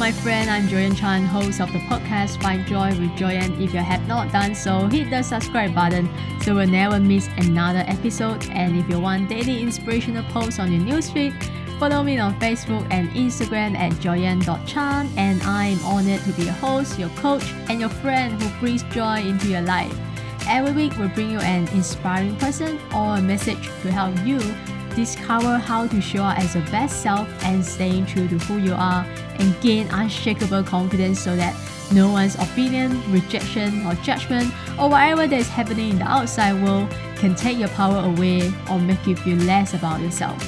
My friend. I'm Joyan Chan, host of the podcast Find Joy with Joyan. If you have not done so, hit the subscribe button so you'll never miss another episode. And if you want daily inspirational posts on your newsfeed, follow me on Facebook and Instagram at joyan.chan. And I am honored to be your host, your coach, and your friend who brings joy into your life. Every week, we'll bring you an inspiring person or a message to help you discover how to show up as your best self and staying true to who you are and gain unshakable confidence so that no one's opinion, rejection, or judgment, or whatever that is happening in the outside world can take your power away or make you feel less about yourself.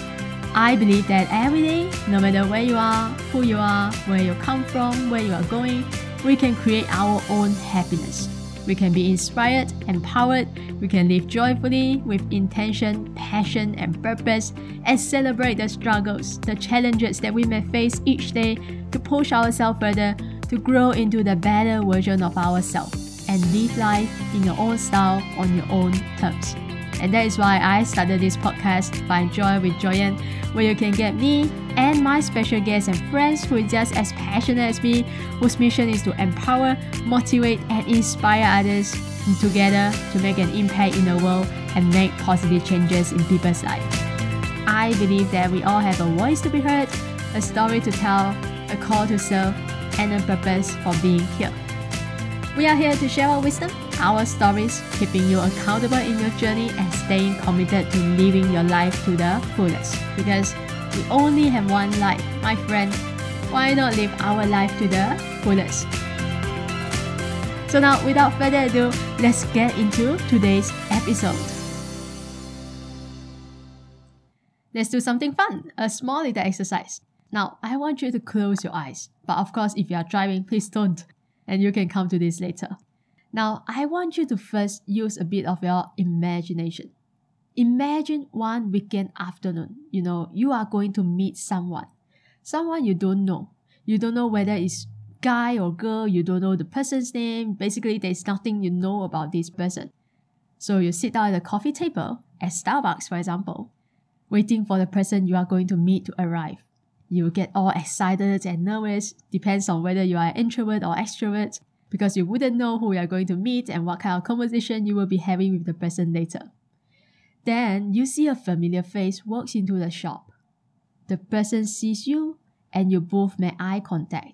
I believe that every day, no matter where you are, who you are, where you come from, where you are going, we can create our own happiness. We can be inspired, empowered, we can live joyfully with intention, passion, and purpose, and celebrate the struggles, the challenges that we may face each day to push ourselves further to grow into the better version of ourselves and live life in your own style on your own terms. And that is why I started this podcast, Find Joy with Joyan, where you can get me and my special guests and friends who are just as passionate as me, whose mission is to empower, motivate, and inspire others together to make an impact in the world and make positive changes in people's lives. I believe that we all have a voice to be heard, a story to tell, a call to serve, and a purpose for being here. We are here to share our wisdom, our stories, keeping you accountable in your journey and staying committed to living your life to the fullest. Because we only have one life, my friend. Why not live our life to the fullest? So now, without further ado, let's get into today's episode. Let's do something fun, a small little exercise. Now, I want you to close your eyes, but of course, if you are driving, please don't and you can come to this later. Now, I want you to first use a bit of your imagination. Imagine one weekend afternoon, you know, you are going to meet someone, someone you don't know. You don't know whether it's guy or girl, you don't know the person's name. Basically, there's nothing you know about this person. So you sit down at a coffee table at Starbucks, for example, waiting for the person you are going to meet to arrive you get all excited and nervous, depends on whether you are introvert or extrovert, because you wouldn't know who you are going to meet and what kind of conversation you will be having with the person later. Then you see a familiar face walks into the shop. The person sees you and you both make eye contact.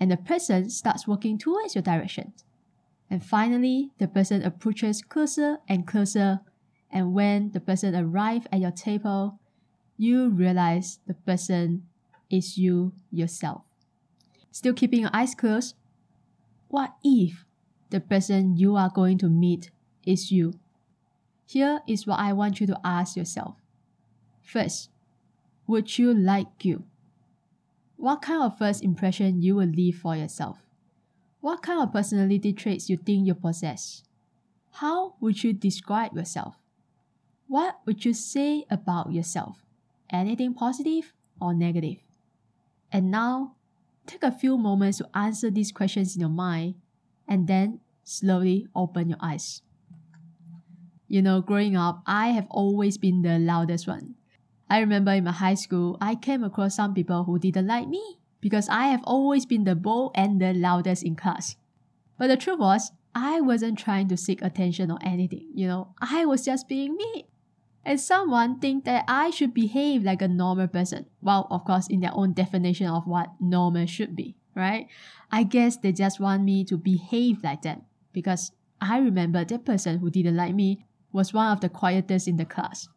And the person starts walking towards your direction. And finally, the person approaches closer and closer. And when the person arrives at your table, you realize the person is you yourself. Still keeping your eyes closed? What if the person you are going to meet is you? Here is what I want you to ask yourself. First, would you like you? What kind of first impression you will leave for yourself? What kind of personality traits you think you possess? How would you describe yourself? What would you say about yourself? anything positive or negative. And now, take a few moments to answer these questions in your mind and then slowly open your eyes. You know, growing up, I have always been the loudest one. I remember in my high school, I came across some people who didn't like me because I have always been the bold and the loudest in class. But the truth was, I wasn't trying to seek attention or anything, you know, I was just being me and someone think that I should behave like a normal person. Well, of course, in their own definition of what normal should be, right? I guess they just want me to behave like them because I remember that person who didn't like me was one of the quietest in the class.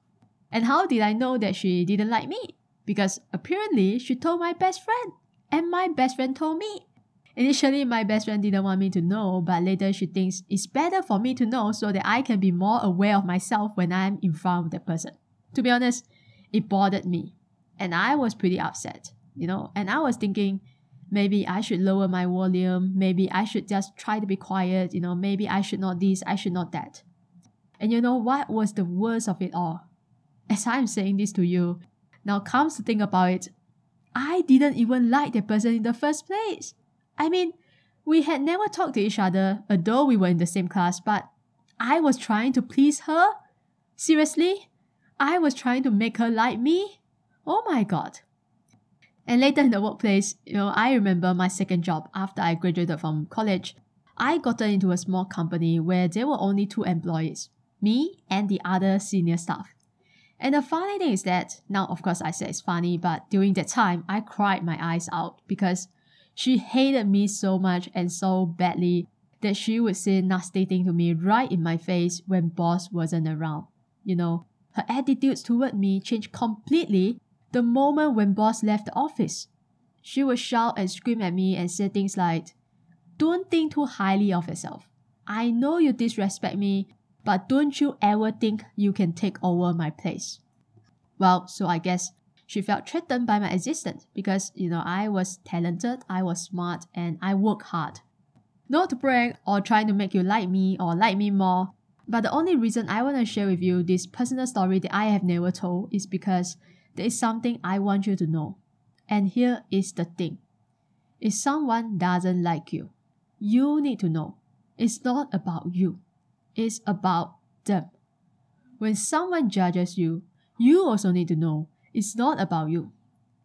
And how did I know that she didn't like me? Because apparently she told my best friend, and my best friend told me. Initially, my best friend didn't want me to know, but later she thinks it's better for me to know so that I can be more aware of myself when I'm in front of that person. To be honest, it bothered me. And I was pretty upset, you know, and I was thinking, maybe I should lower my volume, maybe I should just try to be quiet, you know, maybe I should not this, I should not that. And you know what was the worst of it all? As I'm saying this to you, now comes to think about it, I didn't even like that person in the first place. I mean, we had never talked to each other, although we were in the same class, but I was trying to please her? Seriously? I was trying to make her like me? Oh my god. And later in the workplace, you know, I remember my second job after I graduated from college. I got into a small company where there were only two employees, me and the other senior staff. And the funny thing is that now, of course, I say it's funny, but during that time, I cried my eyes out because she hated me so much and so badly that she would say nasty things to me right in my face when boss wasn't around. You know, her attitudes toward me changed completely the moment when boss left the office. She would shout and scream at me and say things like, Don't think too highly of yourself. I know you disrespect me, but don't you ever think you can take over my place. Well, so I guess she felt threatened by my existence because, you know, I was talented, I was smart, and I work hard. Not to brag or trying to make you like me or like me more, but the only reason I want to share with you this personal story that I have never told is because there is something I want you to know. And here is the thing. If someone doesn't like you, you need to know it's not about you it's about them. When someone judges you, you also need to know it's not about you.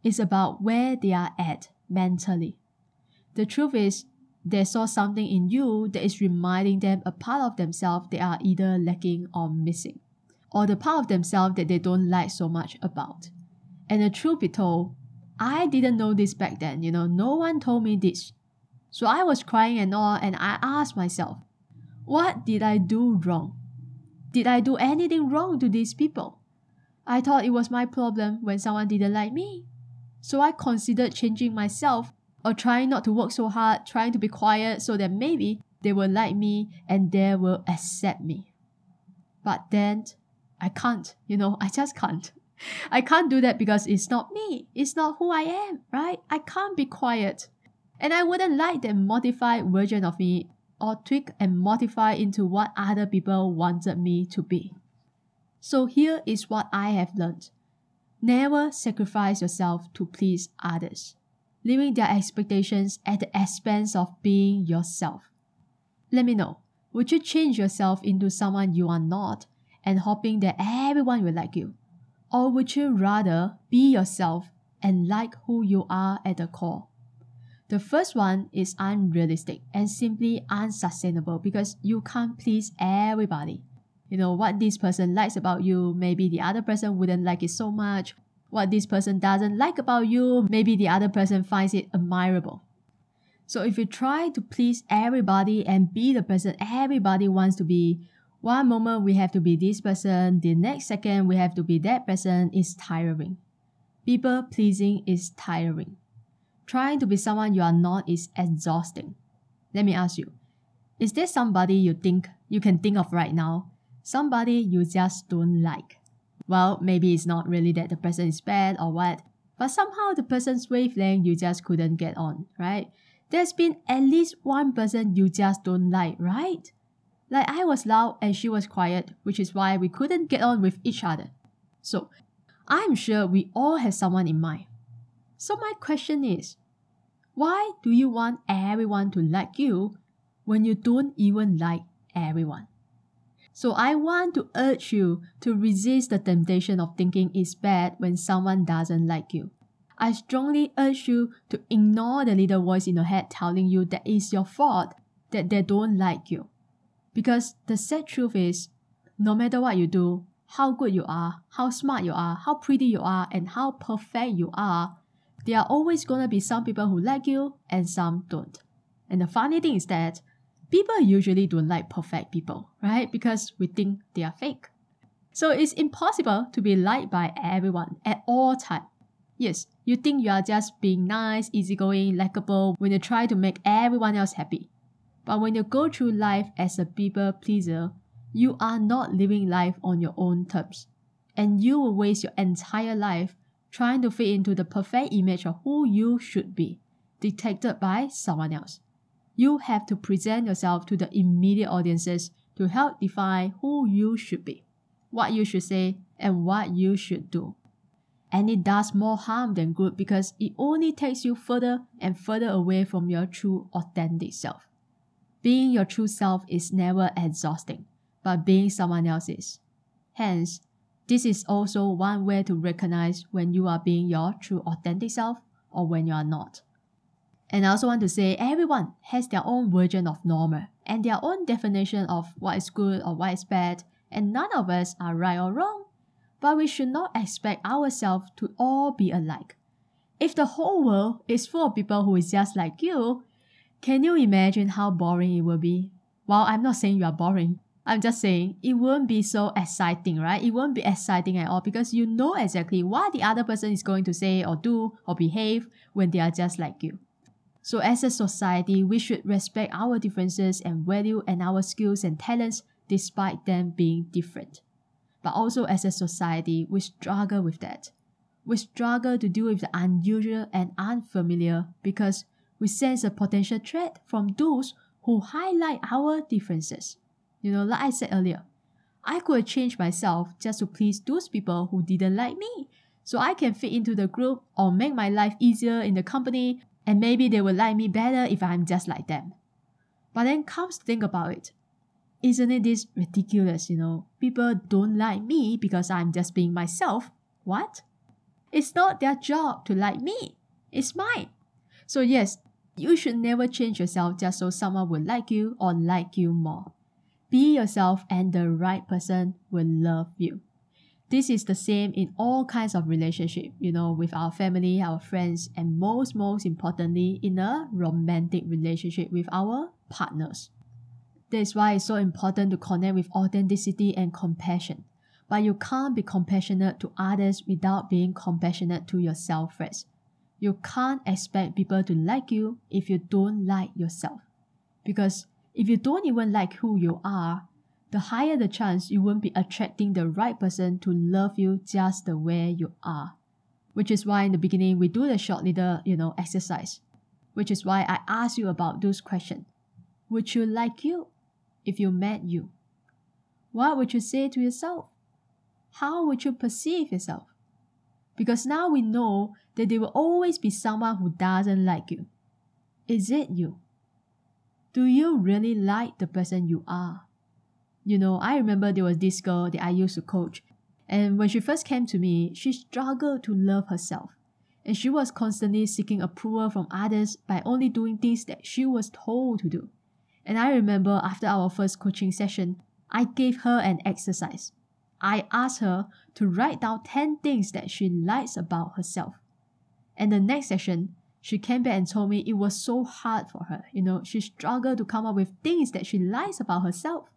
It's about where they are at mentally. The truth is, they saw something in you that is reminding them a part of themselves they are either lacking or missing, or the part of themselves that they don't like so much about. And the truth be told, I didn't know this back then, you know, no one told me this. So I was crying and all, and I asked myself, what did I do wrong? Did I do anything wrong to these people? I thought it was my problem when someone didn't like me. So I considered changing myself or trying not to work so hard, trying to be quiet so that maybe they will like me and they will accept me. But then I can't, you know, I just can't. I can't do that because it's not me. It's not who I am, right? I can't be quiet. And I wouldn't like that modified version of me or tweak and modify into what other people wanted me to be. So here is what I have learned. Never sacrifice yourself to please others, leaving their expectations at the expense of being yourself. Let me know, would you change yourself into someone you are not and hoping that everyone will like you? Or would you rather be yourself and like who you are at the core? The first one is unrealistic and simply unsustainable because you can't please everybody. You know, what this person likes about you, maybe the other person wouldn't like it so much. What this person doesn't like about you, maybe the other person finds it admirable. So if you try to please everybody and be the person everybody wants to be, one moment we have to be this person, the next second we have to be that person is tiring. People pleasing is tiring. Trying to be someone you are not is exhausting. Let me ask you, is there somebody you think you can think of right now? Somebody you just don't like? Well, maybe it's not really that the person is bad or what, but somehow the person's wavelength you just couldn't get on, right? There's been at least one person you just don't like, right? Like I was loud and she was quiet, which is why we couldn't get on with each other. So, I'm sure we all have someone in mind. So my question is, why do you want everyone to like you when you don't even like everyone? So I want to urge you to resist the temptation of thinking it's bad when someone doesn't like you. I strongly urge you to ignore the little voice in your head telling you that it's your fault that they don't like you. Because the sad truth is, no matter what you do, how good you are, how smart you are, how pretty you are, and how perfect you are, there are always gonna be some people who like you and some don't. And the funny thing is that people usually don't like perfect people, right? Because we think they are fake. So it's impossible to be liked by everyone at all times. Yes, you think you are just being nice, easygoing, likable when you try to make everyone else happy. But when you go through life as a people pleaser, you are not living life on your own terms. And you will waste your entire life trying to fit into the perfect image of who you should be, dictated by someone else. You have to present yourself to the immediate audiences to help define who you should be, what you should say, and what you should do. And it does more harm than good because it only takes you further and further away from your true authentic self. Being your true self is never exhausting, but being someone else is. Hence, this is also one way to recognize when you are being your true authentic self or when you are not. And I also want to say everyone has their own version of normal and their own definition of what is good or what is bad, and none of us are right or wrong. But we should not expect ourselves to all be alike. If the whole world is full of people who is just like you, can you imagine how boring it will be? Well, I'm not saying you are boring. I'm just saying it won't be so exciting, right? It won't be exciting at all because you know exactly what the other person is going to say or do or behave when they are just like you. So, as a society, we should respect our differences and value and our skills and talents despite them being different. But also, as a society, we struggle with that. We struggle to deal with the unusual and unfamiliar because we sense a potential threat from those who highlight our differences. You know, like I said earlier, I could change myself just to please those people who didn't like me. So I can fit into the group or make my life easier in the company, and maybe they will like me better if I'm just like them. But then comes to think about it. Isn't it this ridiculous, you know? People don't like me because I'm just being myself. What? It's not their job to like me. It's mine. So yes, you should never change yourself just so someone will like you or like you more. Be yourself and the right person will love you. This is the same in all kinds of relationship, you know, with our family, our friends, and most, most importantly, in a romantic relationship with our partners. That's why it's so important to connect with authenticity and compassion. But you can't be compassionate to others without being compassionate to yourself first. You can't expect people to like you if you don't like yourself. Because if you don't even like who you are, the higher the chance you won't be attracting the right person to love you just the way you are. Which is why in the beginning we do the short leader, you know, exercise. Which is why I asked you about those questions. Would you like you if you met you? What would you say to yourself? How would you perceive yourself? Because now we know that there will always be someone who doesn't like you. Is it you? Do you really like the person you are? You know, I remember there was this girl that I used to coach, and when she first came to me, she struggled to love herself. And she was constantly seeking approval from others by only doing things that she was told to do. And I remember after our first coaching session, I gave her an exercise. I asked her to write down 10 things that she likes about herself. And the next session, she came back and told me it was so hard for her. You know, she struggled to come up with things that she likes about herself.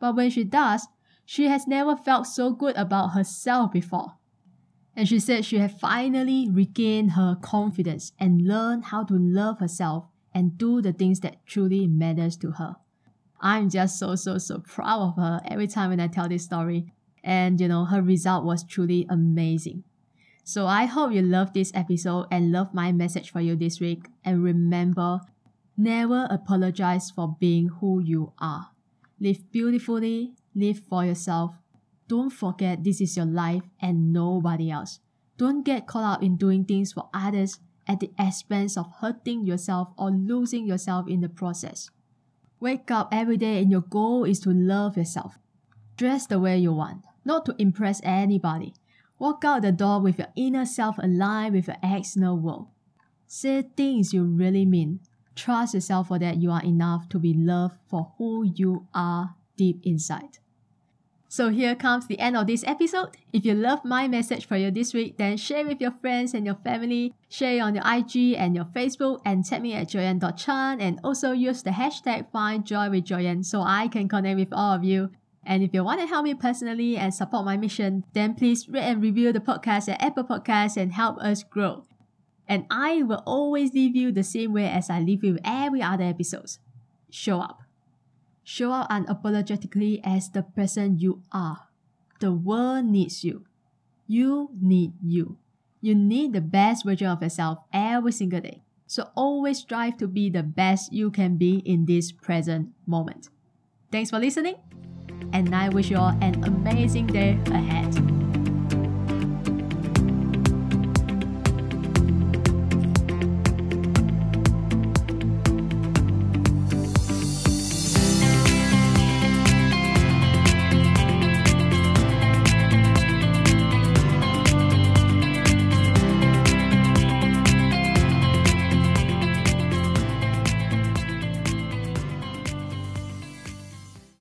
But when she does, she has never felt so good about herself before. And she said she had finally regained her confidence and learned how to love herself and do the things that truly matters to her. I'm just so so so proud of her every time when I tell this story. And you know, her result was truly amazing. So I hope you love this episode and love my message for you this week. And remember, never apologize for being who you are. Live beautifully, live for yourself. Don't forget this is your life and nobody else. Don't get caught up in doing things for others at the expense of hurting yourself or losing yourself in the process. Wake up every day and your goal is to love yourself. Dress the way you want, not to impress anybody. Walk out the door with your inner self aligned with your external world. Say things you really mean. Trust yourself for that you are enough to be loved for who you are deep inside. So here comes the end of this episode. If you love my message for you this week, then share with your friends and your family, share on your IG and your Facebook, and tag me at joyan.chan and also use the hashtag find joy with Joyan so I can connect with all of you. And if you want to help me personally and support my mission, then please rate and review the podcast at Apple Podcasts and help us grow. And I will always leave you the same way as I leave you every other episodes. Show up. Show up unapologetically as the person you are. The world needs you. You need you. You need the best version of yourself every single day. So always strive to be the best you can be in this present moment. Thanks for listening and I wish you all an amazing day ahead.